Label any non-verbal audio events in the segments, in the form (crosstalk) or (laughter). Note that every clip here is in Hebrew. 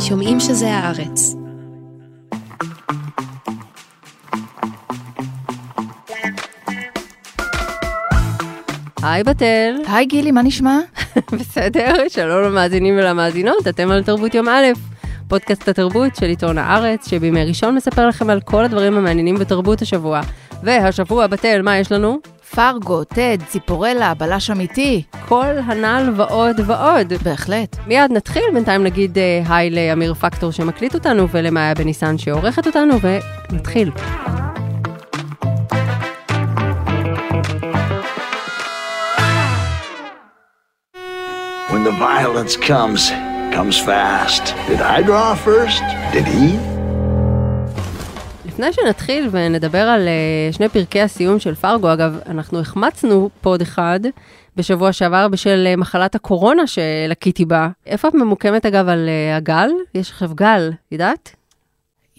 שומעים שזה הארץ. היי בתל. היי גילי, מה נשמע? (laughs) בסדר, שלום למאזינים ולמאזינות, אתם על תרבות יום א', פודקאסט התרבות של עיתון הארץ, שבימי ראשון מספר לכם על כל הדברים המעניינים בתרבות השבוע. והשבוע בתל, מה יש לנו? פרגו, טד, ציפורלה, בלש אמיתי. כל הנ"ל ועוד ועוד. בהחלט. מיד נתחיל, בינתיים נגיד אה, היי לאמיר פקטור שמקליט אותנו ולמאיה בניסן שעורכת אותנו, ונתחיל. When the violence comes, comes fast. Did I draw first? Did he? לפני שנתחיל ונדבר על אה, שני פרקי הסיום של פרגו, אגב, אנחנו החמצנו פוד אחד בשבוע שעבר בשל אה, מחלת הקורונה שלקיתי בה. איפה את ממוקמת אגב על אה, הגל? יש עכשיו גל, ידעת?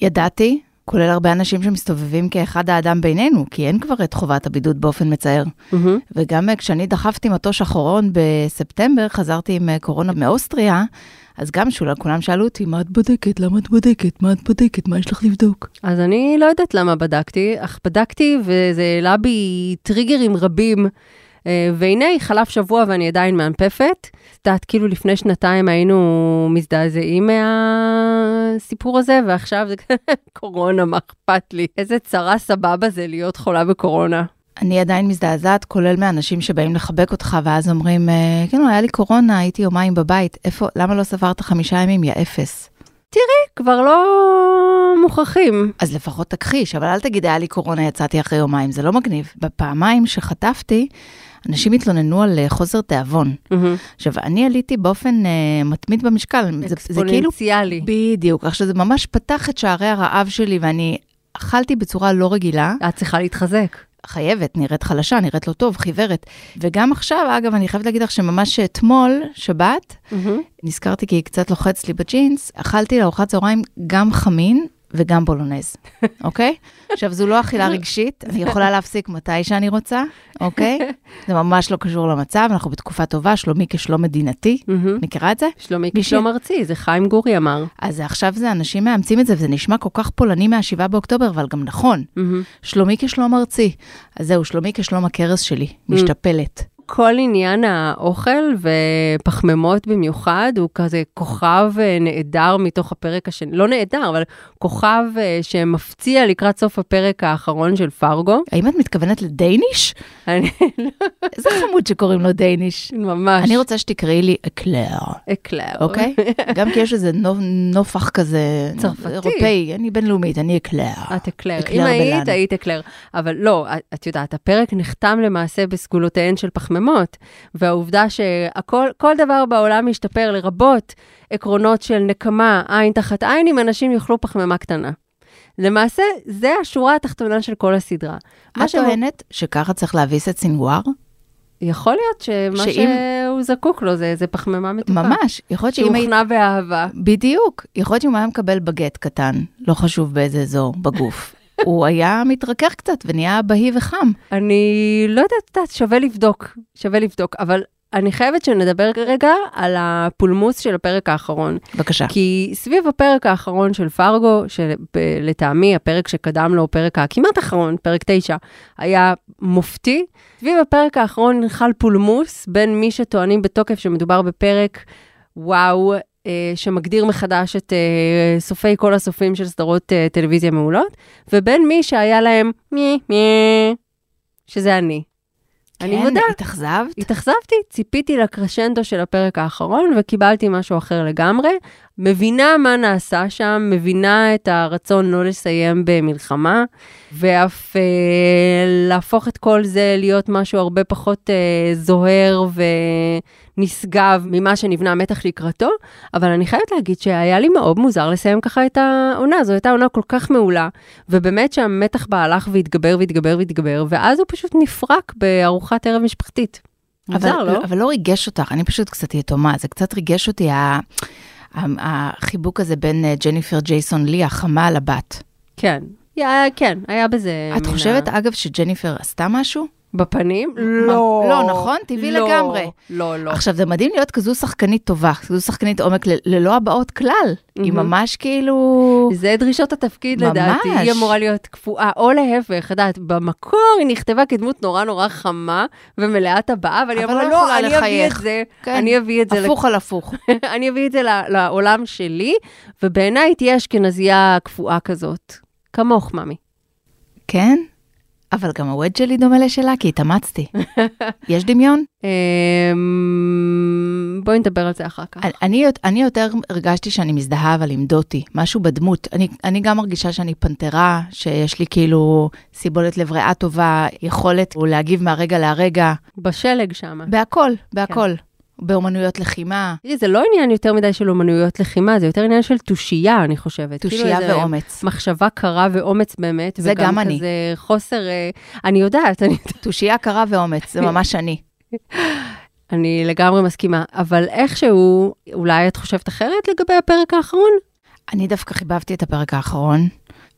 ידעתי, כולל הרבה אנשים שמסתובבים כאחד האדם בינינו, כי אין כבר את חובת הבידוד באופן מצער. מהמם. וגם כשאני דחפתי מטוש אחרון בספטמבר, חזרתי עם קורונה מאוסטריה, אז גם שולה, כולם שאלו אותי, מה את בודקת? למה את בודקת? מה את בודקת? מה יש לך לבדוק? אז אני לא יודעת למה בדקתי, אך בדקתי וזה העלה בי טריגרים רבים. אה, והנה, חלף שבוע ואני עדיין מאנפפת. את יודעת, כאילו לפני שנתיים היינו מזדעזעים מהסיפור הזה, ועכשיו זה (laughs) קורונה, מה אכפת לי? איזה צרה סבבה זה להיות חולה בקורונה. אני עדיין מזדעזעת, כולל מאנשים שבאים לחבק אותך, ואז אומרים, אה, כן, היה לי קורונה, הייתי יומיים בבית, איפה, למה לא ספרת חמישה ימים, יא אפס? כבר לא מוכרחים. אז לפחות תכחיש, אבל אל תגיד, היה לי קורונה, יצאתי אחרי יומיים, זה לא מגניב. בפעמיים שחטפתי, אנשים התלוננו על אה, חוסר תיאבון. עכשיו, אני עליתי באופן אה, מתמיד במשקל. כאילו... אקספוננציאלי. בדיוק. עכשיו, זה ממש פתח את שערי הרעב שלי, ואני אכלתי בצורה לא רגילה. את צריכה להתחזק. חייבת, נראית חלשה, נראית לא טוב, חיוורת. וגם עכשיו, אגב, אני חייבת להגיד לך שממש אתמול, שבת, מהמם. נזכרתי כי קצת לוחץ לי בג'ינס, אכלתי לארוחת צהריים גם חמין וגם בולונז, אוקיי? עכשיו, זו לא אכילה רגשית, אני יכולה להפסיק מתי שאני רוצה, אוקיי? זה ממש לא קשור למצב, אנחנו בתקופה טובה, שלומי כשלום מדינתי. מכירה את זה? שלומי מי כשלום ארצי, זה חיים גורי אמר. אז עכשיו זה, אנשים מאמצים את זה, וזה נשמע כל כך פולני מה-7 באוקטובר, אבל גם נכון. שלומי כשלום ארצי. אז זהו, שלומי כשלום הכרס שלי, משתפלת. כל עניין האוכל ופחמימות במיוחד הוא כזה כוכב אה, נהדר מתוך הפרק השני, לא נהדר, אבל כוכב אה, שמפציע לקראת סוף הפרק האחרון של פרגו. האם את מתכוונת לדייניש? אני איזה חמוד שקוראים לו דייניש. ממש אני רוצה שתקראי לי אקלר, אקלר. אוקיי? גם כי יש איזה נו- נופח כזה... צרפתי. אירופאי, אני בינלאומית, אני אקלר. את אקלר. אקלר אם היית. היית אקלר. אבל לא, את יודעת, הפרק נחתם למעשה בסגולותיהן של פחמימות, והעובדה שהכל, כל דבר בעולם משתפר, לרבות עקרונות של נקמה, עין תחת עין, אם אנשים יאכלו פחמימה קטנה. למעשה, זה השורה התחתונה של כל הסדרה. מה את טוענת שככה צריך להביס את סינגואר? יכול להיות שמה שאם- שהוא זקוק לו זה, זה פחמימה מתוקה. ממש. יכול להיות שאם. שהוכנה באהבה. בדיוק. יכול להיות שאם הוא היה מקבל בגט קטן, לא חשוב באיזה אזור בגוף, (laughs) הוא היה מתרכך קצת ונהיה בהי וחם. אני לא יודעת, שווה לבדוק, שווה לבדוק, אבל אני חייבת שנדבר רגע על הפולמוס של הפרק האחרון. בבקשה. כי סביב הפרק האחרון של פרגו, שלטעמי הפרק שקדם לו, פרק הכמעט אחרון, פרק 9, היה מופתי, סביב הפרק האחרון נחל פולמוס בין מי שטוענים בתוקף שמדובר בפרק וואו, שמגדיר מחדש את אה, סופי כל הסופים של סדרות אה, טלוויזיה מעולות, ובין מי שהיה להם מי מי, שזה אני. אני מודה. כן, התאכזבת? התאכזבתי, ציפיתי לקרשנדו של הפרק האחרון וקיבלתי משהו אחר לגמרי. מבינה מה נעשה שם, מבינה את הרצון לא לסיים במלחמה, ואף אה, להפוך את כל זה להיות משהו הרבה פחות אה, זוהר ונשגב ממה שנבנה המתח לקראתו, אבל אני חייבת להגיד שהיה לי מאוד מוזר לסיים ככה את העונה, זו הייתה עונה כל כך מעולה, ובאמת שהמתח בה הלך והתגבר והתגבר והתגבר, ואז הוא פשוט נפרק בארוחת ערב משפחתית. מוזר, אבל, לא? אבל לא ריגש אותך, אני פשוט קצת יתומה, זה קצת ריגש אותי ה- ה- החיבוק הזה בין אה, ג'ניפר ג'ייסון לי, החמה לבת. כן. היה, כן, היה בזה... את מן חושבת. אגב, שג'ניפר עשתה משהו? בפנים? לא. לא, נכון? טבעי לא, לגמרי. לא, לא. עכשיו, זה מדהים להיות כזו שחקנית טובה, כזו שחקנית עומק ל- ללא הבעות כלל. היא מהמם. ממש כאילו... זה דרישות התפקיד ממש. לדעתי, היא אמורה להיות קפואה, או להפך, את יודעת, במקור היא נכתבה כדמות נורא נורא חמה ומלאת הבעה, אבל אמרה, לא לא, אני אביא את לחייך." זה, כן. אני אביא את זה, הפוך על הפוך. (laughs) אני אביא את זה לעולם שלי, ובעיניי תהיה אשכנזייה קפואה כזאת. כמוך, ממי. כן? אבל גם הווד שלי דומה לשלה, כי התאמצתי. (laughs) יש דמיון? אמ, בואי נדבר על זה אחר כך. אני- אני, יותר הרגשתי שאני מזדהה, אבל עם דוטי, משהו בדמות. אני, אני גם מרגישה שאני פנתרה, שיש לי כאילו סיבולת לב ריאה טובה, יכולת להגיב מהרגע להרגע, בשלג שם. בהכל, בהכל. באומנויות לחימה, תראי, זה לא עניין יותר מדי של אומנויות לחימה, זה יותר עניין של תושייה, אני חושבת. כאילו תושייה איזה ואומץ. מחשבה קרה ואומץ באמת. זה וגם גם אני. כזה חוסר, אה, אני יודעת, אני, תושייה קרה ואומץ, זה ממש אני. (laughs) אני לגמרי מסכימה, אבל איכשהו, אולי את חושבת אחרת לגבי הפרק האחרון? אני דווקא חיבבתי את הפרק האחרון,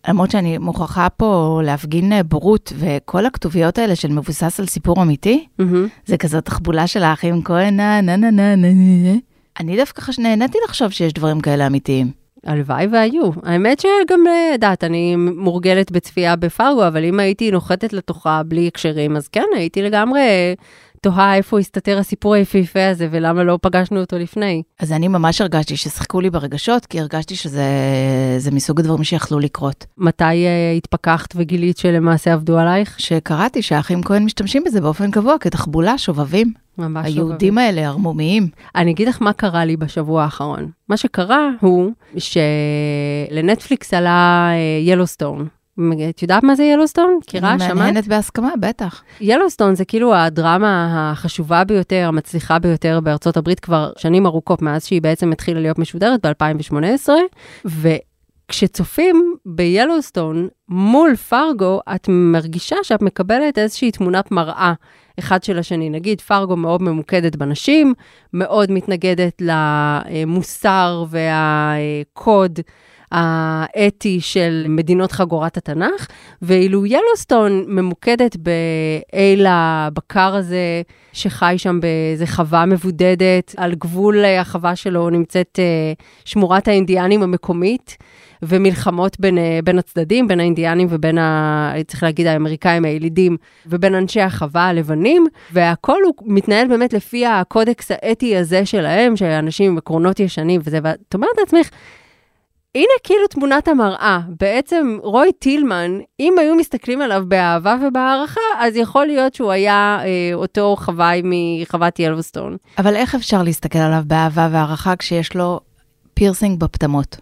למרות שאני מוכרחה פה להפגין אה, בורות, וכל הכתוביות האלה של מבוסס על סיפור אמיתי, מהמם. זה כזאת תחבולה של האחים כהן, נה נה נה נה נה נה. אני דווקא חש... נהניתי לחשוב שיש דברים כאלה אמיתיים. הלוואי והיו. האמת שגם, אה, יודעת, אני מורגלת בצפייה בפרגו, אבל אם הייתי נוחתת לתוכה בלי הקשרים, אז כן, הייתי לגמרי אה, תוהה איפה הסתתר הסיפור היפהפה הזה, ולמה לא פגשנו אותו לפני. אז אני ממש הרגשתי ששיחקו לי ברגשות, כי הרגשתי שזה זה מסוג הדברים שיכלו לקרות. מתי אה, התפכחת וגילית שלמעשה עבדו עלייך? שקראתי שהאחים כהן משתמשים בזה באופן קבוע כתחבולה, שובבים. ממש היהודים האלה, ערמומיים. אני אגיד לך מה קרה לי בשבוע האחרון. מה שקרה הוא שלנטפליקס עלה ילוסטון. את יודעת מה זה ילוסטון? מכירה? שמעת? מהנהנת בהסכמה, בטח. ילוסטון זה כאילו הדרמה החשובה ביותר, המצליחה ביותר בארצות הברית כבר שנים ארוכות, מאז שהיא בעצם התחילה להיות משודרת ב-2018, וכשצופים ביילוסטון מול פרגו, את מרגישה שאת מקבלת איזושהי תמונת מראה אחד של השני. נגיד, פרגו מאוד ממוקדת בנשים, מאוד מתנגדת למוסר והקוד. האתי של מדינות חגורת התנ"ך, ואילו ילוסטון ממוקדת באל הבקר הזה, שחי שם באיזה חווה מבודדת, על גבול החווה שלו נמצאת אה, שמורת האינדיאנים המקומית, ומלחמות בין, אה, בין הצדדים, בין האינדיאנים ובין, ה, צריך להגיד, האמריקאים הילידים, ובין אנשי החווה הלבנים, והכל הוא מתנהל באמת לפי הקודקס האתי הזה שלהם, של אנשים עם עקרונות ישנים וזה, ואת אומרת לעצמך, הנה כאילו תמונת המראה. בעצם רוי טילמן, אם היו מסתכלים עליו באהבה ובהערכה, אז יכול להיות שהוא היה אה, אותו חוואי מחוות ילוסטון. אבל איך אפשר להסתכל עליו באהבה והערכה כשיש לו פירסינג בפטמות?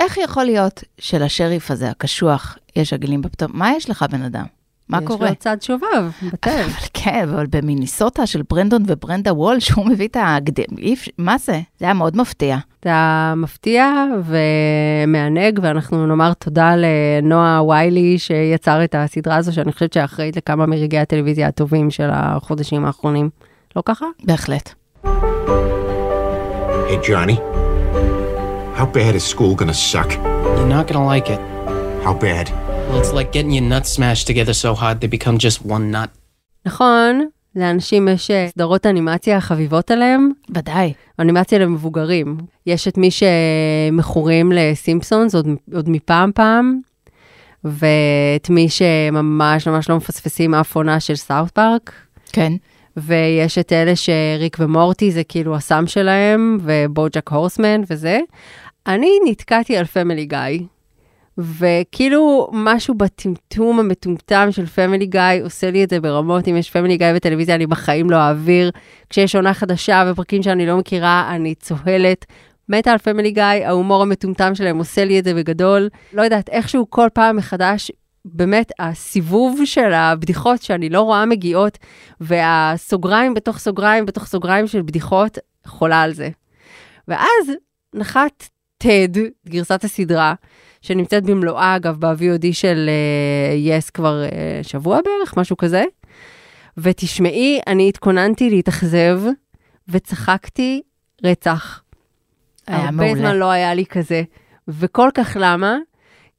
איך יכול להיות שלשריף הזה, הקשוח, יש עגילים בפטמות? מה יש לך, בן אדם? מה קורה? יש לו צד שובב, בטל. אבל כן, אבל במיניסוטה של ברנדון וברנדה וול, שהוא מביא את הגד... אי אפשר- מה זה? זה היה מאוד מפתיע. אתה מפתיע ומענג, ואנחנו נאמר תודה לנועה ויילי שיצר את הסדרה הזו, שאני חושבת שאחראית לכמה מרגעי הטלוויזיה הטובים של החודשים האחרונים. לא ככה? בהחלט. Hey, Johnny. How bad is school gonna suck? You're not gonna like it. How bad? Well, it's like getting your nuts smashed together so hard they become just one nut. נכון, לאנשים יש אה, סדרות אנימציה חביבות עליהם, ודאי. אנימציה למבוגרים. יש את מי שמכורים לסימפסונס עוד, עוד מפעם פעם, ואת מי שממש ממש לא מפספסים אף עונה של סאוט פארק, כן. ויש את אלה שריק ומורטי זה כאילו הסם שלהם, ובוג'ק הורסמן וזה. אני נתקעתי על Family Guy. וכאילו משהו בטמטום המטומטם של Family Guy עושה לי את זה ברמות, אם יש Family Guy בטלוויזיה אני בחיים לא אעביר. כשיש עונה חדשה ופרקים שאני לא מכירה, אני צוהלת. מתה על Family Guy, ההומור המטומטם שלהם עושה לי את זה בגדול. לא יודעת, איכשהו כל פעם מחדש, באמת הסיבוב של הבדיחות שאני לא רואה מגיעות, והסוגריים בתוך סוגריים בתוך סוגריים של בדיחות, חולה על זה. ואז נחת TED, גרסת הסדרה, שנמצאת במלואה, אגב, ב-VOD של uh, yes כבר uh, שבוע בערך, משהו כזה. ותשמעי, אני התכוננתי להתאכזב, וצחקתי רצח. היה הרבה מעולה. זמן לא היה לי כזה. וכל כך למה?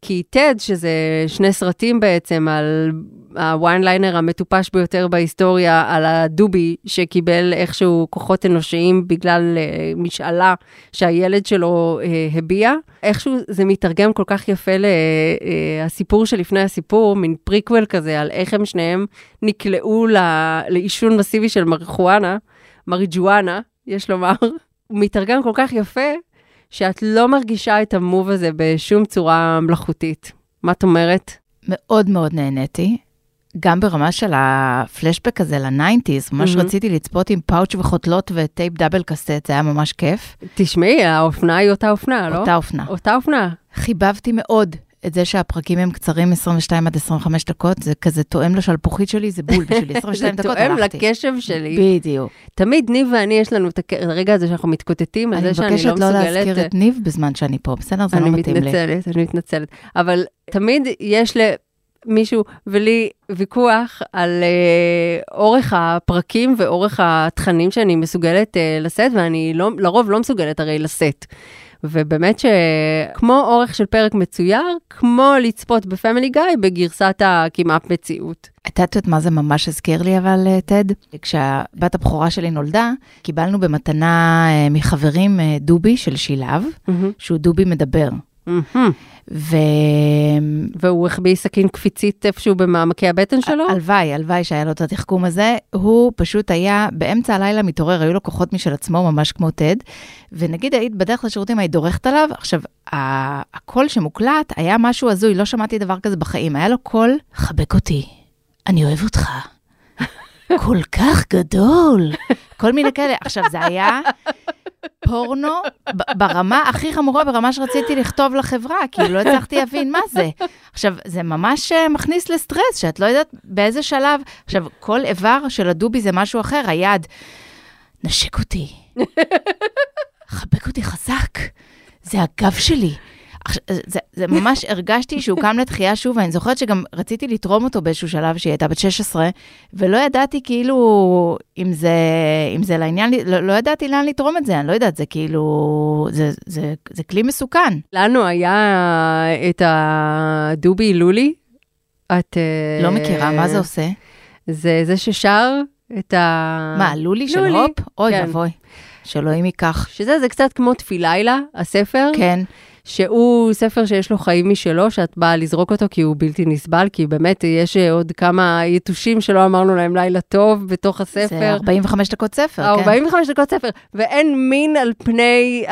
כי TED, שזה שני סרטים בעצם על ה one liner המטופש ביותר בהיסטוריה על הדובי שקיבל איכשהו כוחות אנושיים בגלל אה, משאלה שהילד שלו אה, הביע. איכשהו זה מתרגם כל כך יפה לסיפור שלפני הסיפור, מין פריקוול כזה על איך הם שניהם נקלעו ל- לעישון מסיבי של מריחואנה, מריג'ואנה, יש לומר. הוא מתרגם כל כך יפה, שאת לא מרגישה את ה move הזה בשום צורה מלאכותית. מה את אומרת? מאוד מאוד נהניתי. גם ברמה של הפלשבק הזה ל nineties, ממש מהמם. רציתי לצפות עם פאוץ' וחותלות וטייפ double cassette, זה היה ממש כיף. תשמעי, האופנה היא אותה אופנה, לא? אותה אופנה. אותה אופנה. חיבבתי מאוד את זה שהפרקים הם קצרים 22 עד 25 דקות, זה כזה תואם לשלפוחית שלי, זה בול בשבילי, (laughs) 22 זה דקות תואם הלכתי. לקשב שלי. בדיוק. תמיד ניב ואני, יש לנו את הרגע הזה שאנחנו מתקוטטים על אני זה שאני לא מבקשת לא מסוגלת... להזכיר את ניב בזמן שאני פה, בסדר? זה לא אני מתאים לי. מתנצלת, אני מתנצלת. אבל תמיד יש למישהו ולי ויכוח על אה, אורך הפרקים ואורך התכנים שאני מסוגלת אה, לשאת, ואני לא, לרוב לא מסוגלת הרי לשאת. ובאמת שכמו אורך של פרק מצויר, כמו לצפות בפמילי גיא בגרסת הכמעט מציאות. את יודעת מה זה ממש הזכיר לי אבל, אה, טד? כשהבת הבכורה שלי נולדה, קיבלנו במתנה אה, מחברים אה, דובי של שילב, שהוא דובי מדבר. ו... והוא החביא סכין קפיצית איפשהו במעמקי הבטן שלו? הלוואי, הלוואי שהיה לו את התחכום הזה. הוא פשוט היה באמצע הלילה מתעורר, היו לו כוחות משל עצמו, ממש כמו טד. ונגיד היית בדרך לשירותים, היית דורכת עליו, עכשיו, הקול שמוקלט היה משהו הזוי, לא שמעתי דבר כזה בחיים. היה לו קול, חבק אותי, אני אוהב אותך. (laughs) כל כך גדול. כל מיני כאלה. עכשיו, זה היה פורנו ברמה הכי חמורה, ברמה שרציתי לכתוב לחברה, כאילו לא הצלחתי להבין מה זה. עכשיו, זה ממש אה, מכניס לסטרס, שאת לא יודעת באיזה שלב. עכשיו, כל איבר של הדובי זה משהו אחר, היד, נשק אותי, חבק אותי חזק, זה הגב שלי. עכשיו, זה, זה ממש (laughs) הרגשתי שהוא קם לתחייה שוב, ואני זוכרת שגם רציתי לתרום אותו באיזשהו שלב, שהיא הייתה בת 16, ולא ידעתי כאילו אם זה, אם זה לעניין, לא, לא ידעתי לאן לתרום את זה, אני לא יודעת, זה כאילו, זה, זה, זה כלי מסוכן. לנו היה את הדובי לולי. את... אה, לא מכירה, מה זה עושה? זה זה ששר את ה... מה, לולי של לולי, הופ? אוי כן. ואבוי, שאלוהים ייקח. שזה, זה קצת כמו תפילילה, הספר, כן, שהוא ספר שיש לו חיים משלו, שאת באה לזרוק אותו כי הוא בלתי נסבל, כי באמת יש אה, עוד כמה יתושים שלא אמרנו להם לילה טוב בתוך זה הספר. 45 דקות ספר, כן. 45 דקות ספר, ואין מין על פני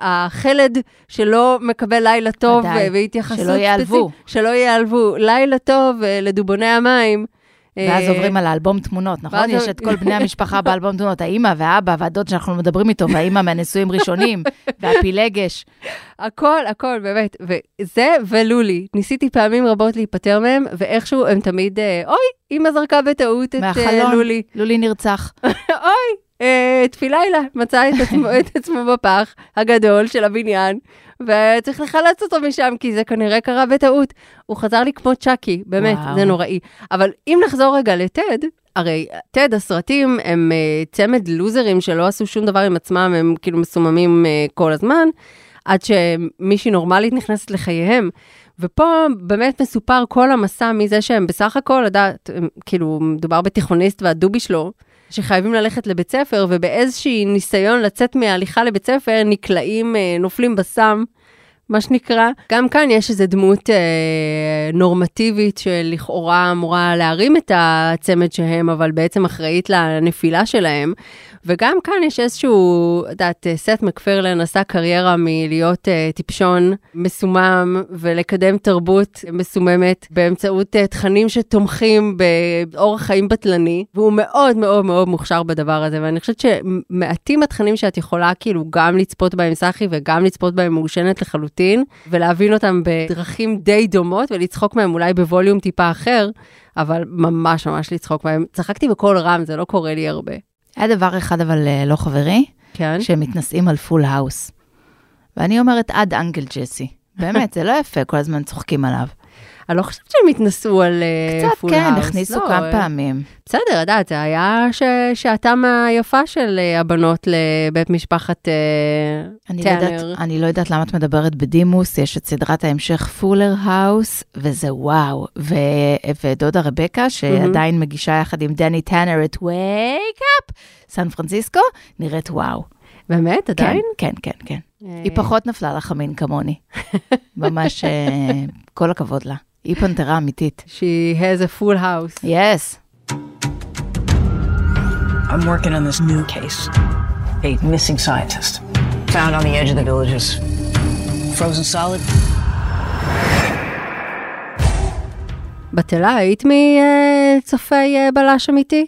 החלד שלא מקבל לילה טוב ודאי, והתייחסות שלא ייעלבו. שלא ייעלבו. לילה טוב אה, לדובוני המים. ואז אה, עוברים על האלבום תמונות, נכון? יש את כל בני המשפחה באלבום תמונות, האימא והאבא והדוד שאנחנו מדברים איתו, והאימא מהנישואים ראשונים, (laughs) והפילגש. הכל, הכל, באמת. וזה ולולי. ניסיתי פעמים רבות להיפטר מהם, ואיכשהו הם תמיד, אה, אוי, אמא זרקה בטעות את אה, מהחלון, לולי. לולי נרצח. (laughs) אוי, אה, תפילילה, מצא את עצמו, (laughs) את עצמו בפח הגדול של הבניין, וצריך לחלץ אותו משם, כי זה כנראה קרה בטעות. הוא חזר לי כמו צ'אקי, באמת, וואו. זה נוראי. אבל אם נחזור רגע לטד, הרי טד, הסרטים הם אה, צמד לוזרים שלא עשו שום דבר עם עצמם, הם כאילו מסוממים אה, כל הזמן, עד שמישהי נורמלית נכנסת לחייהם. ופה באמת מסופר כל המסע מזה שהם בסך הכל, לדעת, כאילו, מדובר בתיכוניסט והדובי שלו, שחייבים ללכת לבית ספר, ובאיזשהי ניסיון לצאת מההליכה לבית ספר, נקלעים, אה, נופלים בסם, מה שנקרא. גם כאן יש איזו דמות אה, נורמטיבית שלכאורה אמורה להרים את הצמד שהם, אבל בעצם אחראית לנפילה שלהם. וגם כאן יש איזשהו, את יודעת, אה, סט מקפרלן עשה קריירה מלהיות uh, טיפשון מסומם ולקדם תרבות מסוממת באמצעות uh, תכנים שתומכים באורח חיים בטלני, והוא מאוד מאוד מאוד מוכשר בדבר הזה, ואני חושבת שמעטים התכנים שאת יכולה כאילו גם לצפות בהם סחי וגם לצפות בהם מעושנת לחלוטין, ולהבין אותם בדרכים די דומות ולצחוק מהם אולי בווליום טיפה אחר, אבל ממש ממש לצחוק מהם. צחקתי בקול רם, זה לא קורה לי הרבה. היה דבר אחד אבל אה, לא חברי, כן? שהם מתנשאים על פול האוס. ואני אומרת, עד, Uncle Jesse. באמת, זה לא יפה, כל הזמן צוחקים עליו. אני לא חושבת שהם התנשאו על אה, קצת פול כן, האוס. הכניסו לא, כמה אה, פעמים. בסדר, יודעת, זה היה ש... שעתם היפה של אה, הבנות לבית משפחת אה, אני לא. יודעת, אני לא יודעת למה את מדברת בדימוס, יש את סדרת ההמשך פולר האוס, וזה וואו. ו, ודודה רבקה, שעדיין מגישה יחד עם דני טאנר את Wake Up, San Francisco, נראית וואו. באמת, כן, עדיין? כן, כן, כן. אה, היא פחות נפלה לחמין כמוני. (laughs) ממש, אה, כל הכבוד לה. היא פנתרה אמיתית. She has a full house. Yes. I'm working on this new case. A missing scientist. Found on the edge of the villages. Frozen solid. בתלה, היית מצופי אה, בלש אמיתי?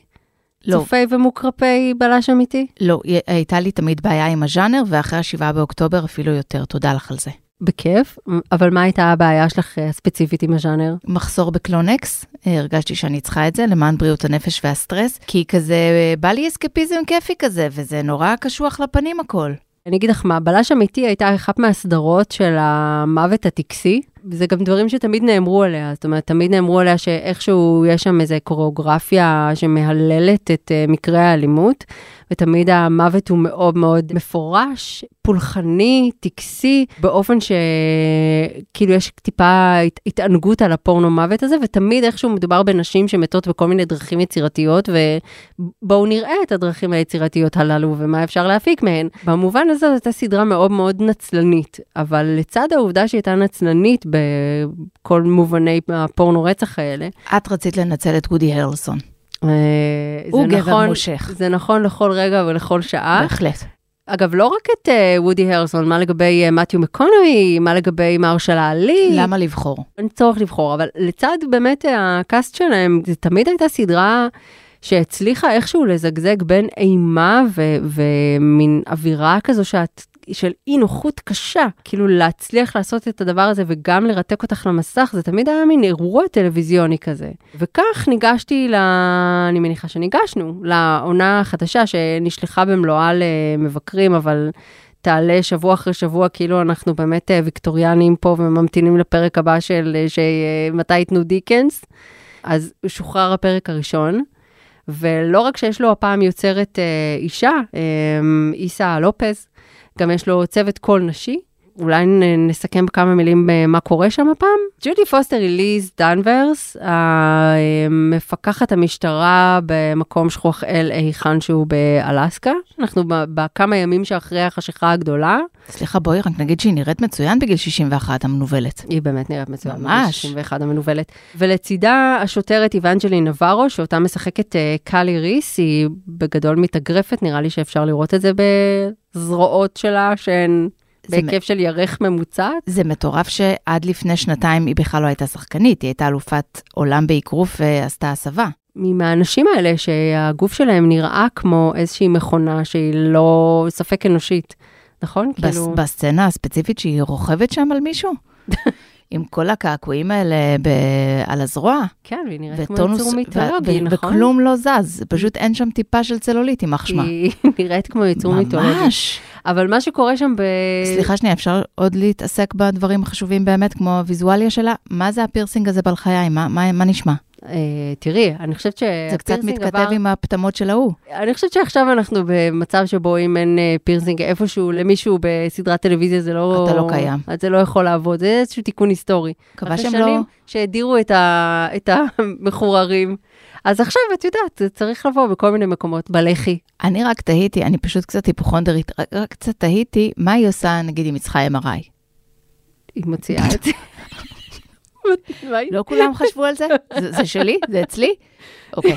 לא. צופי ומוקירי בלש אמיתי? לא, הייתה לי תמיד בעיה עם הז'אנר, ואחרי השבעה באוקטובר אפילו יותר. תודה לך על זה. בכיף, אבל מה הייתה הבעיה שלך אה, ספציפית עם הז'אנר? מחסור בקלונקס, אה, הרגשתי שאני צריכה את זה למען בריאות הנפש והסטרס, כי כזה, אה, בא לי אסקפיזם כיפי כזה, וזה נורא קשוח לפנים הכל. אני אגיד לך מה, בלש אמיתי הייתה אחת מהסדרות של המוות הטקסי, וזה גם דברים שתמיד נאמרו עליה, זאת אומרת, תמיד נאמרו עליה שאיכשהו יש שם איזו קוריאוגרפיה שמהללת את uh, מקרי האלימות, ותמיד המוות הוא מאוד מאוד מפורש, פולחני, טקסי, באופן שכאילו יש טיפה הת- התענגות על הפורנו מוות הזה, ותמיד איכשהו מדובר בנשים שמתות בכל מיני דרכים יצירתיות, ובואו נראה את הדרכים היצירתיות הללו ומה אפשר להפיק מהן. במובן הזה זו הייתה סדרה מאוד מאוד נצלנית, אבל לצד העובדה שהיא הייתה נצלנית בכל מובני הפורנו רצח האלה, את רצית לנצל את וודי הרלסון, אה, הוא גבר נכון, מושך. זה נכון לכל רגע ולכל שעה. בהחלט. אגב, לא רק את אה, וודי הרסון, מה לגבי אה, מתיו מקונאי, מה לגבי מרשלה עלי. למה לבחור? אין צורך לבחור, אבל לצד באמת הקאסט שלהם, זה תמיד הייתה סדרה שהצליחה איכשהו לזגזג בין אימה ו- ומין אווירה כזו שאת... של אי נוחות קשה, כאילו להצליח לעשות את הדבר הזה וגם לרתק אותך למסך, זה תמיד היה מין אירוע טלוויזיוני כזה. וכך ניגשתי, ל... אני מניחה שניגשנו, לעונה החדשה שנשלחה במלואה למבקרים, אבל תעלה שבוע אחרי שבוע, כאילו אנחנו באמת אה, ויקטוריאנים פה וממתינים לפרק הבא של אה, שמתי ייתנו דיקנס. אז שוחרר הפרק הראשון, ולא רק שיש לו הפעם יוצרת אה, אישה, אה, איסה לופז, גם יש לו צוות קול נשי. אולי נסכם בכמה מילים אה, מה קורה שם הפעם. ג'ודי פוסטר היא ליז דנברס, מפקחת המשטרה במקום שכוח אל היכן שהוא באלסקה. אנחנו ב- בכמה ימים שאחרי החשיכה הגדולה. סליחה, בואי רק נגיד שהיא נראית מצוין בגיל 61, המנוולת. היא באמת נראית מצוין. ממש. 61 המנוולת. ולצידה השוטרת איוונג'לי נברו, שאותה משחקת אה, קאלי ריס, היא בגדול מתאגרפת, נראה לי שאפשר לראות את זה בזרועות שלה, שהן בהיקף של ירך ממוצעת. זה מטורף שעד לפני שנתיים היא בכלל לא הייתה שחקנית, היא הייתה אלופת עולם באגרוף ועשתה הסבה. מהאנשים האלה שהגוף שלהם נראה כמו איזושהי מכונה שהיא לא ספק אנושית, נכון? בס, כאילו, בסצנה הספציפית שהיא רוכבת שם על מישהו? (laughs) עם כל הקעקועים האלה ב, על הזרוע, כן, והיא נראית כמו יצור מיתולוגי, ו- נכון? וכלום לא זז, פשוט אין שם טיפה של צלוליט, יימח שמה. היא (laughs) נראית כמו יצור מיתולוגי. ממש. אבל מה שקורה שם ב... סליחה שנייה, אפשר עוד להתעסק בדברים החשובים באמת, כמו הוויזואליה שלה? מה זה הפירסינג הזה בלחיים? מה, מה, מה נשמע? אה, תראי, אני חושבת ש... זה קצת מתכתב עם הפטמות של ההוא. אני חושבת שעכשיו אנחנו במצב שבו אם אין אה, פירסינג איפשהו למישהו בסדרת טלוויזיה, זה לא... אתה לא קיים. זה לא יכול לעבוד, זה איזשהו תיקון היסטורי. מקווה אחרי שהם לא... שנים שהדירו את, ה... את המחוררים. אז עכשיו, את יודעת, זה צריך לבוא בכל מיני מקומות, בלחי. אני רק תהיתי, אני פשוט קצת היפוכונדרית, רק, רק קצת תהיתי, מה היא עושה, נגיד, אם היא צריכה MRI? היא מוציאה את זה. לא כולם חשבו על זה? זה, שלי? זה אצלי? אוקיי.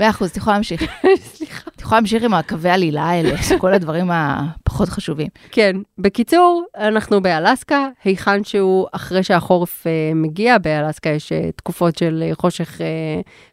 מאה אחוז, את יכולה להמשיך. סליחה. את יכולה להמשיך עם הקווי העלילה האלה, כל הדברים הפחות חשובים. כן, בקיצור, אנחנו באלסקה, היכן שהוא אחרי שהחורף אה, מגיע, באלסקה יש אה, תקופות של אה, חושך,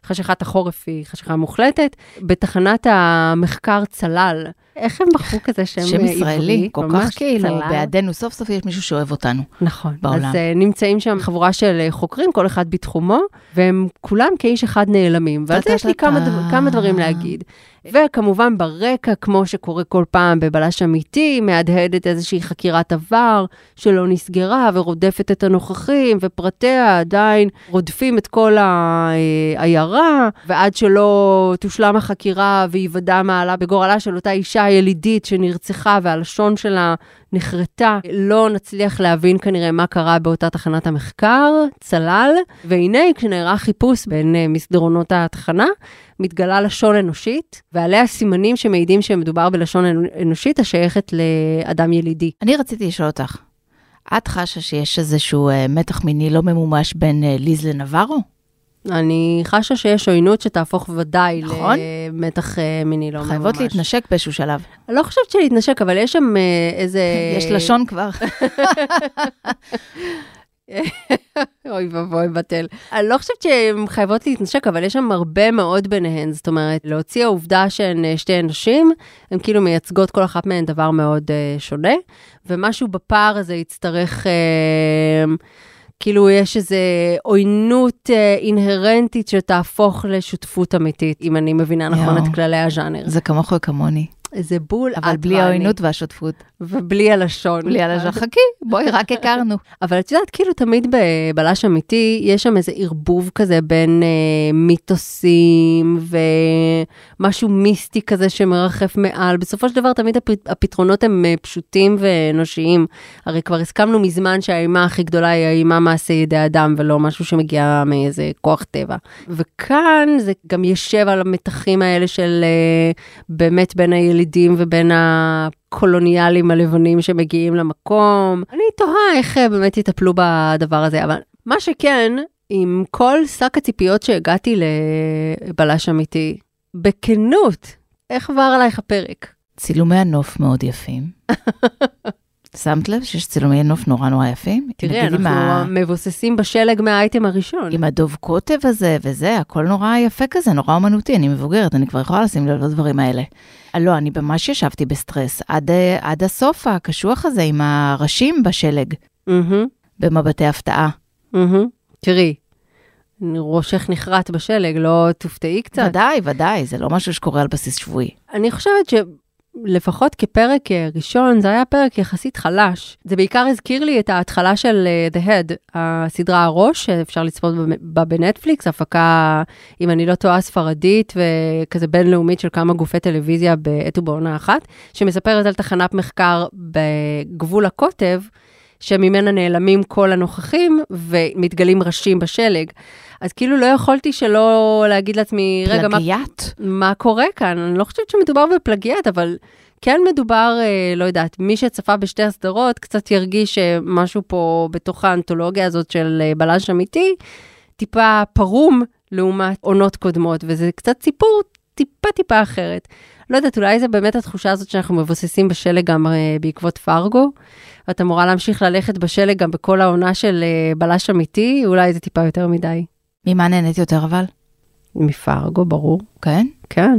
חשכת החורף היא חשיכה מוחלטת. בתחנת המחקר צלל, איך הם בחרו כזה שם, שם אה, ישראלי, עברי? כל ממש כך כאילו, צלל. בעדנו, סוף סוף יש מישהו שאוהב אותנו. נכון. בעולם. אז uh, נמצאים שם חבורה של uh, חוקרים, כל אחד בתחומו, והם כולם כאיש אחד נעלמים. ועל זה יש לי כמה. דבר, כמה דברים להגיד. וכמובן ברקע, כמו שקורה כל פעם בבלש אמיתי, מהדהדת איזושהי חקירת עבר שלא נסגרה ורודפת את הנוכחים, ופרטיה עדיין רודפים את כל העיירה, ועד שלא תושלם החקירה וייוודע מעלה בגורלה של אותה אישה ילידית שנרצחה והלשון שלה נחרטה, לא נצליח להבין כנראה מה קרה באותה תחנת המחקר, צלל, והנה כשנערך חיפוש בין uh, מסדרונות התחנה, מתגלה לשון אנושית, ועליה סימנים שמעידים שמדובר בלשון אנושית השייכת לאדם ילידי. אני רציתי לשאול אותך, את חשה שיש איזשהו uh, מתח מיני לא ממומש בין uh, ליז לנברו? אני חשה שיש עוינות שתהפוך ודאי נכון? למתח uh, מיני לא ממש. חייבות להתנשק באיזשהו שלב. לא חושבת שלהתנשק, אבל יש שם איזה... יש לשון כבר. (laughs) (laughs) (laughs) אוי ואבוי, בטל. אני לא חושבת שהן חייבות להתנשק, אבל יש שם הרבה מאוד ביניהן. זאת אומרת, להוציא העובדה שהן אה, שתי נשים, הן כאילו מייצגות כל אחת מהן דבר מאוד uh, שונה, ומשהו בפער הזה יצטרך... Uh, כאילו יש איזו עוינות אה, אינהרנטית שתהפוך לשותפות אמיתית, אם אני מבינה נכון. את כללי הז'אנר. זה כמוך וכמוני. זה בול אבל בלי. העוינות והשותפות. ובלי הלשון. בלי הלשון. חכי, בואי, רק הכרנו. (laughs) אבל את יודעת, כאילו תמיד בבלש אמיתי, יש שם איזה ערבוב כזה בין אה, מיתוסים ומשהו מיסטי כזה שמרחף מעל. בסופו של דבר, תמיד הפ... הפתרונות הם אה, פשוטים ואנושיים. הרי כבר הסכמנו מזמן שהאימה הכי גדולה היא האימה מעשה ידי אדם, ולא משהו שמגיע מאיזה כוח טבע. וכאן זה גם יושב על המתחים האלה של אה, באמת בין הילידים ובין ה... קולוניאלים הלבנים שמגיעים למקום. אני תוהה איך אה, באמת יטפלו בדבר הזה, אבל מה שכן, עם כל שק הציפיות שהגעתי לבלש אמיתי, בכנות, איך עבר עלייך הפרק? צילומי הנוף מאוד יפים. (laughs) שמת לב שיש צילומי נוף נורא נורא יפים? תראי, אנחנו ה- מבוססים בשלג מהאייטם הראשון. עם הדוב קוטב הזה וזה, הכל נורא יפה כזה, נורא אומנותי, אני מבוגרת, אני כבר יכולה לשים לב לדברים האלה. אה, לא, אני ממש ישבתי בסטרס עד, אה, עד הסוף הקשוח הזה עם הראשים בשלג, מהמם, במבטי הפתעה. מהמם. תראי, ראשך נחרט בשלג, לא תופתעי קצת? ודאי, ודאי, זה לא משהו שקורה על בסיס שבועי. אני חושבת שלפחות כפרק אה, ראשון, זה היה פרק יחסית חלש. זה בעיקר הזכיר לי את ההתחלה של אה, The Head, הסדרה הראש, שאפשר לצפות בה בנטפליקס, הפקה, אם אני לא טועה, ספרדית וכזה בינלאומית של כמה גופי טלוויזיה בעת ובעונה אחת, שמספרת על תחנת מחקר בגבול הקוטב. שממנה נעלמים כל הנוכחים ומתגלים ראשים בשלג. אז כאילו לא יכולתי שלא להגיד לעצמי, רגע, מה? מה קורה כאן? אני לא חושבת שמדובר בפלגיאט, אבל כן מדובר, אה, לא יודעת, מי שצפה בשתי הסדרות קצת ירגיש שמשהו פה בתוך האנתולוגיה הזאת של אה, בלש אמיתי, טיפה פרום לעומת עונות קודמות, וזה קצת סיפור טיפה טיפה אחרת. לא יודעת, אולי זה באמת התחושה הזאת שאנחנו מבוססים בשלג גם אה, בעקבות פרגו, ואת אמורה להמשיך ללכת בשלג גם בכל העונה של אה, בלש אמיתי, אולי זה טיפה יותר מדי. ממה נהנית יותר אבל? מפרגו, ברור. כן? כן.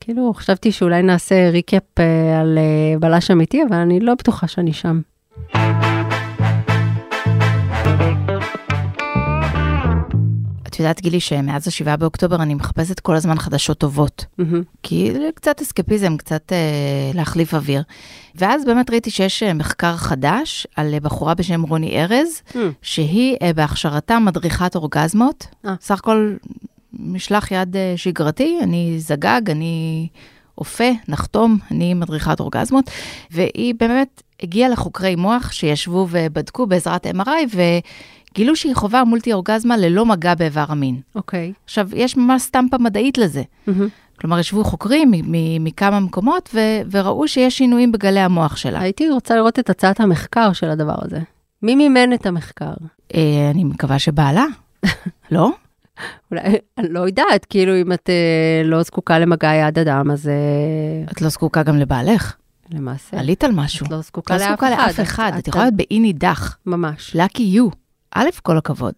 כאילו, חשבתי שאולי נעשה ריקאפ אה, על אה, בלש אמיתי, אבל אני לא בטוחה שאני שם. את יודעת, גילי, שמאז השבעה באוקטובר אני מחפשת כל הזמן חדשות טובות. מהמם. כי זה קצת אסקפיזם, קצת אה, להחליף אוויר. ואז באמת ראיתי שיש אה, מחקר חדש על אה, בחורה בשם רוני ארז, Mm. שהיא אה, בהכשרתה מדריכת אורגזמות. אה. סך הכל משלח יד אה, שגרתי, אני זגג, אני אופה, נחתום, אני מדריכת אורגזמות. והיא באמת הגיעה לחוקרי מוח שישבו ובדקו בעזרת MRI, וגילו שהיא חווה מולטי אורגזמה ללא מגע באיבר המין. אוקיי. עכשיו, יש ממש סטמפה מדעית לזה. מהמם. כלומר, ישבו חוקרים מכמה מקומות ו- וראו שיש שינויים בגלי המוח שלה. הייתי רוצה לראות את הצעת המחקר של הדבר הזה. מי מימן את המחקר? אה, אני מקווה שבעלה, (laughs) לא? אולי, אני לא יודעת, כאילו אם את אה, לא זקוקה למגע יד אדם, אז אה, את לא זקוקה גם לבעלך, למעשה, עלית על משהו. את לא זקוקה לא לאף זקוקה אחד. לאף אחד, את יכולה להיות באי נידח. ממש. lucky you. א', כל הכבוד.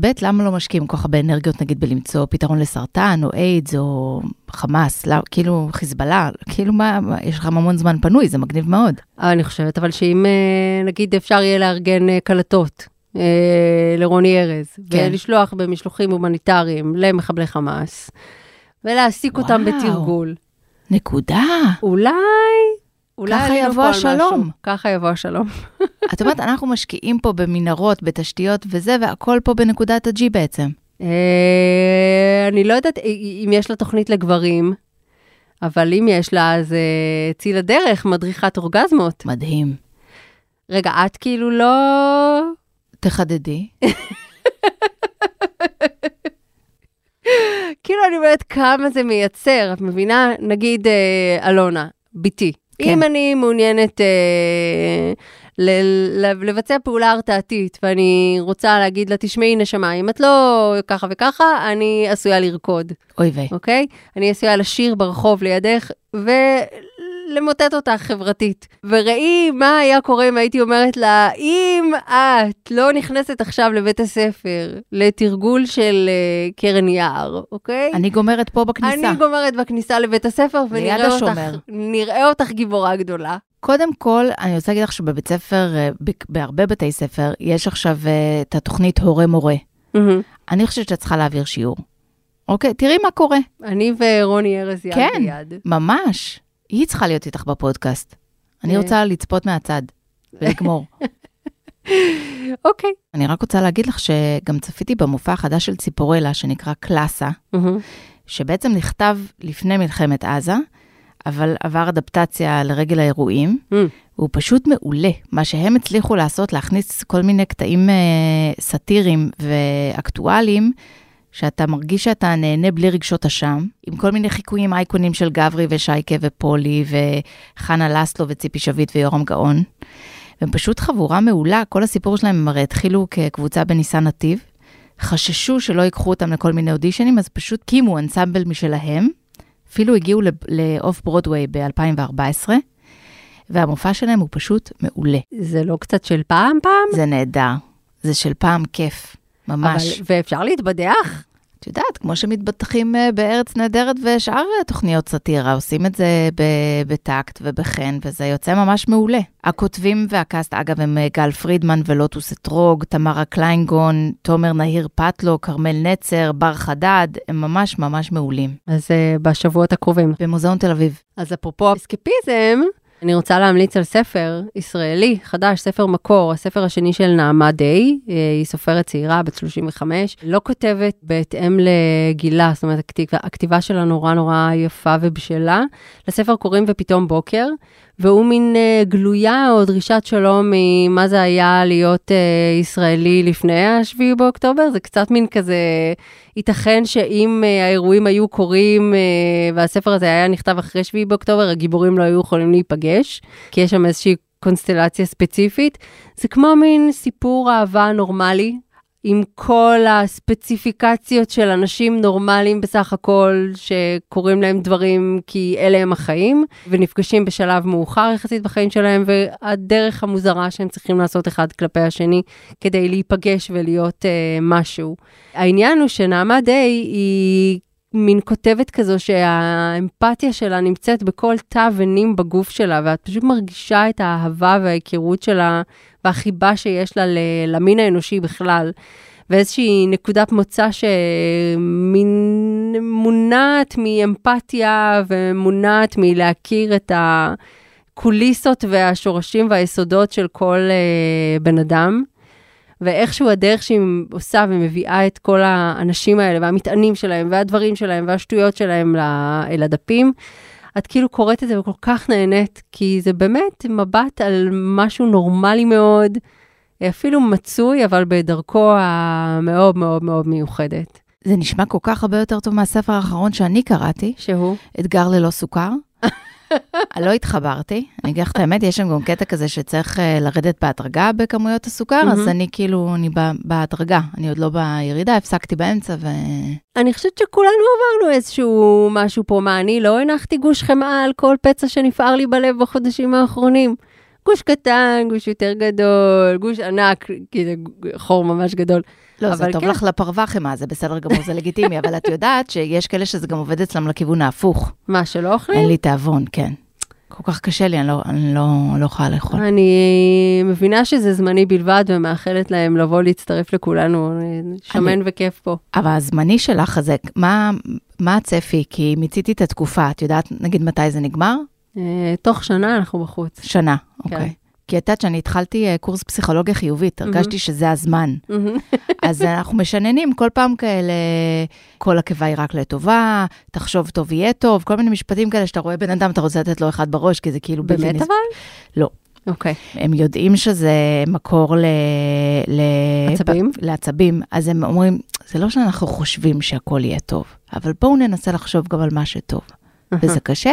ב', למה לא משקיעים כל כך הרבה אנרגיות, נגיד, בלמצוא פתרון לסרטן, או איידס, או חמאס, לא, כאילו חיזבאללה, כאילו מה, מה, יש לך המון זמן פנוי, זה מגניב מאוד. אני חושבת, אבל שאם אה, נגיד אפשר יהיה לארגן אה, קלטות אה, לרוני ארז, כן. ולשלוח במשלוחים הומניטריים למחבלי חמאס, ולהעסיק אותם. בתרגול. נקודה. אולי ככה יבוא השלום. ככה יבוא השלום. (laughs) את אומרת, אנחנו משקיעים פה במנהרות, בתשתיות וזה, והכל פה בנקודת ה-G בעצם. אה, אני לא יודעת אם יש לה תוכנית לגברים, אבל אם יש לה, אז אה, צאי לדרך, מדריכת אורגזמות. מדהים. רגע, את כאילו לא... תחדדי. (laughs) כאילו, אני אומרת כמה זה מייצר, את מבינה? נגיד, אה, אלונה, בתי. כן. אם אני מעוניינת אה, ל- ל- לבצע פעולה הרתעתית, ואני רוצה להגיד לה, תשמעי, נשמה, אם את לא ככה וככה, אני עשויה לרקוד, אוי ויי. אוקיי? אני עשויה לשיר ברחוב לידך, ולמוטט אותך חברתית. וראי מה היה קורה אם הייתי אומרת לה, אם את לא נכנסת עכשיו לבית הספר לתרגול של אה, קרן יער, אוקיי? אני גומרת פה בכניסה. אני גומרת בכניסה לבית הספר, ונראה אותך. נראה אותך גיבורה גדולה. קודם כל, אני רוצה להגיד לך שבבית ספר, אה, בהרבה בתי ספר, יש עכשיו אה, את התוכנית הורה-מורה. אני חושבת שאת צריכה להעביר שיעור. אוקיי, תראי מה קורה. אני ורוני ארז יד כן. ביד. ממש. היא צריכה להיות איתך בפודקאסט. אני אה. רוצה לצפות מהצד ולגמור. (laughs) אוקיי. אני רק רוצה להגיד לך שגם צפיתי במופע החדש של ציפורלה, שנקרא קלאסה, מהמם. שבעצם נכתב לפני מלחמת עזה, אבל עבר אדפטציה לרגל האירועים. Mm. הוא פשוט מעולה. מה שהם הצליחו לעשות, להכניס כל מיני קטעים אה, סאטיריים ואקטואליים, שאתה מרגיש שאתה נהנה בלי רגשות אשם, עם כל מיני חיקויים אייקונים של גברי ושייקה ופולי וחנה לסלו וציפי שביט ויורם גאון. והם פשוט חבורה מעולה, כל הסיפור שלהם הם הרי התחילו כקבוצה בניסן נתיב, חששו שלא ייקחו אותם לכל מיני אודישנים, אז פשוט קימו אנסמבל משלהם, אפילו הגיעו לאוף ברודוויי ב-2014, והמופע שלהם הוא פשוט מעולה. זה לא קצת של פעם פעם? זה נהדר, זה של פעם כיף, ממש. אבל, ואפשר להתבדח? את יודעת, כמו שמתבטחים אה, בארץ נהדרת ושאר אה, תוכניות סאטירה, עושים את זה בטקט ובחן, וזה יוצא ממש מעולה. הכותבים והקאסט, אגב, הם אה, גל פרידמן ולוטוס אתרוג, תמרה קליינגון, תומר נהיר פטלו, כרמל נצר, בר חדד, הם ממש ממש מעולים. אז בשבועות הקרובים. במוזיאון תל אביב. אז אפרופו אסקפיזם, אני רוצה להמליץ על ספר ישראלי חדש, ספר מקור, הספר השני של נעמה דיי, אה, היא סופרת צעירה, בת 35, לא כותבת בהתאם לגילה, זאת אומרת, הכתיבה, שלה נורא נורא יפה ובשלה. לספר קוראים ופתאום בוקר, והוא מין אה, גלויה או דרישת שלום ממה זה היה להיות אה, ישראלי לפני ה-7 באוקטובר, זה קצת מין כזה, ייתכן שאם אה, האירועים היו קורים אה, והספר הזה היה נכתב אחרי 7 באוקטובר, הגיבורים לא היו יכולים להיפגש, כי יש שם איזושהי קונסטלציה ספציפית. זה כמו מין סיפור אהבה נורמלי, עם כל הספציפיקציות של אנשים נורמליים בסך הכל, שקוראים להם דברים כי אלה הם החיים, ונפגשים בשלב מאוחר יחסית בחיים שלהם, והדרך המוזרה שהם צריכים לעשות אחד כלפי השני כדי להיפגש ולהיות אה, משהו. העניין הוא שנעמה דיי היא... מין כותבת כזו שהאמפתיה שלה נמצאת בכל תא ונים בגוף שלה, ואת פשוט מרגישה את האהבה וההיכרות שלה והחיבה שיש לה למין האנושי בכלל. ואיזושהי נקודת מוצא שמונעת מאמפתיה ומונעת מלהכיר את הקוליסות והשורשים והיסודות של כל uh, בן אדם. ואיכשהו הדרך שהיא עושה ומביאה את כל האנשים האלה והמטענים שלהם והדברים שלהם והשטויות שלהם אל הדפים, את כאילו קוראת את זה וכל כך נהנית, כי זה באמת מבט על משהו נורמלי מאוד, אפילו מצוי, אבל בדרכו המאוד מאוד מאוד מיוחדת. זה נשמע כל כך הרבה יותר טוב מהספר האחרון שאני קראתי, שהוא? אתגר ללא סוכר. (laughs) לא התחברתי, אני אגיד לך את האמת, יש שם גם קטע כזה שצריך אה, לרדת בהדרגה בכמויות הסוכר, אז. אני כאילו, אני בהדרגה, אני עוד לא בירידה, הפסקתי באמצע ו... אני חושבת שכולנו עברנו איזשהו משהו פה. מה, אני לא הנחתי גוש חמאה על כל פצע שנפער לי בלב בחודשים האחרונים? גוש קטן, גוש יותר גדול, גוש ענק, כי זה חור ממש גדול. לא, זה טוב כן. לך לפרווה חמאה, זה בסדר גמור, זה לגיטימי, אבל את יודעת שיש כאלה שזה גם עובד אצלם לכיוון ההפוך. מה, שלא אוכלים? אין לי תיאבון, כן. כל כך קשה לי, אני לא, אני לא, לא יכולה לאכול. אני מבינה שזה זמני בלבד ומאחלת להם לבוא להצטרף לכולנו, שמן אני- וכיף פה. אבל הזמני שלך הזה, מה, מה הצפי? כי מיציתי את התקופה, את יודעת נגיד מתי זה נגמר? אה, תוך שנה אנחנו בחוץ. שנה, כן. אוקיי. כי את יודעת שאני התחלתי אה, קורס פסיכולוגיה חיובית, הרגשתי שזה הזמן. אז אנחנו משננים כל פעם כאלה, כל עקבה היא רק לטובה, תחשוב טוב יהיה טוב, כל מיני משפטים כאלה שאתה רואה בן אדם, אתה רוצה לתת לו אחד בראש, כי זה כאילו בלתי באמת. אבל? לא. אוקיי. הם יודעים שזה מקור ל... ל... עצבים? לעצבים, אז הם אומרים, זה לא שאנחנו חושבים שהכל יהיה טוב, אבל בואו ננסה לחשוב גם על מה שטוב. וזה קשה.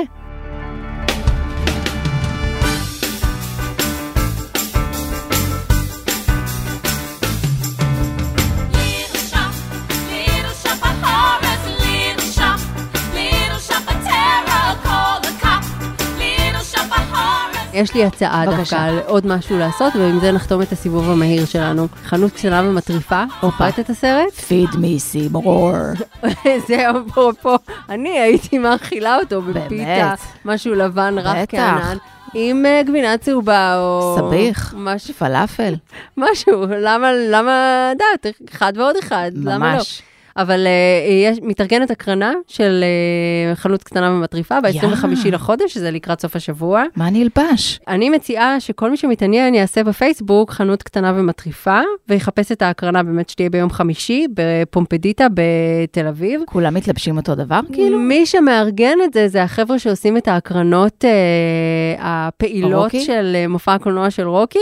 יש לי הצעה. דווקא על עוד משהו לעשות, ועם זה נחתום את הסיבוב המהיר שלנו. חנות קטנה ומטריפה, זוכרת את הסרט? פיד מי סימור. זה אפרופו, אני הייתי מאכילה אותו בפיתה? משהו לבן בטח. כענן, עם אה, גבינה צהובה או... סביח, משהו, פלאפל, (laughs) משהו, למה, למה, יודעת, אחד ועוד אחד, למה לא? אבל uh, יש, מתארגנת הקרנה של uh, חנות קטנה ומטריפה ב-25 יא. לחודש, שזה לקראת סוף השבוע. מה נלבש? אני מציעה שכל מי שמתעניין יעשה בפייסבוק חנות קטנה ומטריפה, ויחפש את ההקרנה באמת שתהיה ביום חמישי בפומפדיטה בתל אביב. כולם מתלבשים אותו דבר? כאילו? מי שמארגן את זה, זה החבר'ה שעושים את ההקרנות אה, הפעילות הרוקי? של אה, מופע הקולנוע של רוקי.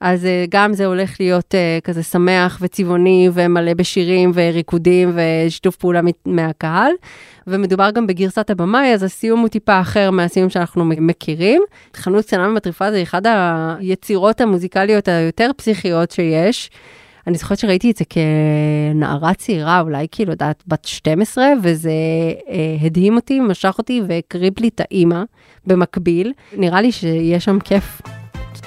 אז אה, גם זה הולך להיות אה, כזה שמח וצבעוני ומלא בשירים וריקודים ושיתוף פעולה מהקהל. ומדובר גם בגרסת הבמאי, אז הסיום הוא טיפה אחר מהסיום שאנחנו מכירים. חנות קטנה ומטריפה זה אחד היצירות המוזיקליות היותר פסיכיות שיש. אני זוכרת שראיתי את זה כנערה צעירה, אולי כאילו, יודעת, בת 12, וזה אה, הדהים אותי, משך אותי והקריב לי את האימא במקביל. נראה לי שיש שם כיף.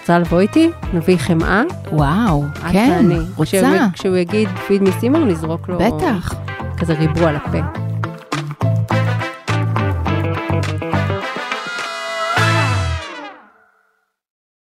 רוצה לבוא איתי? נביא חמאה? וואו, כן, ואני. רוצה. כשהוא, יגיד פיד מסימר, נזרוק לו בטח. כזה ריבוע על הפה.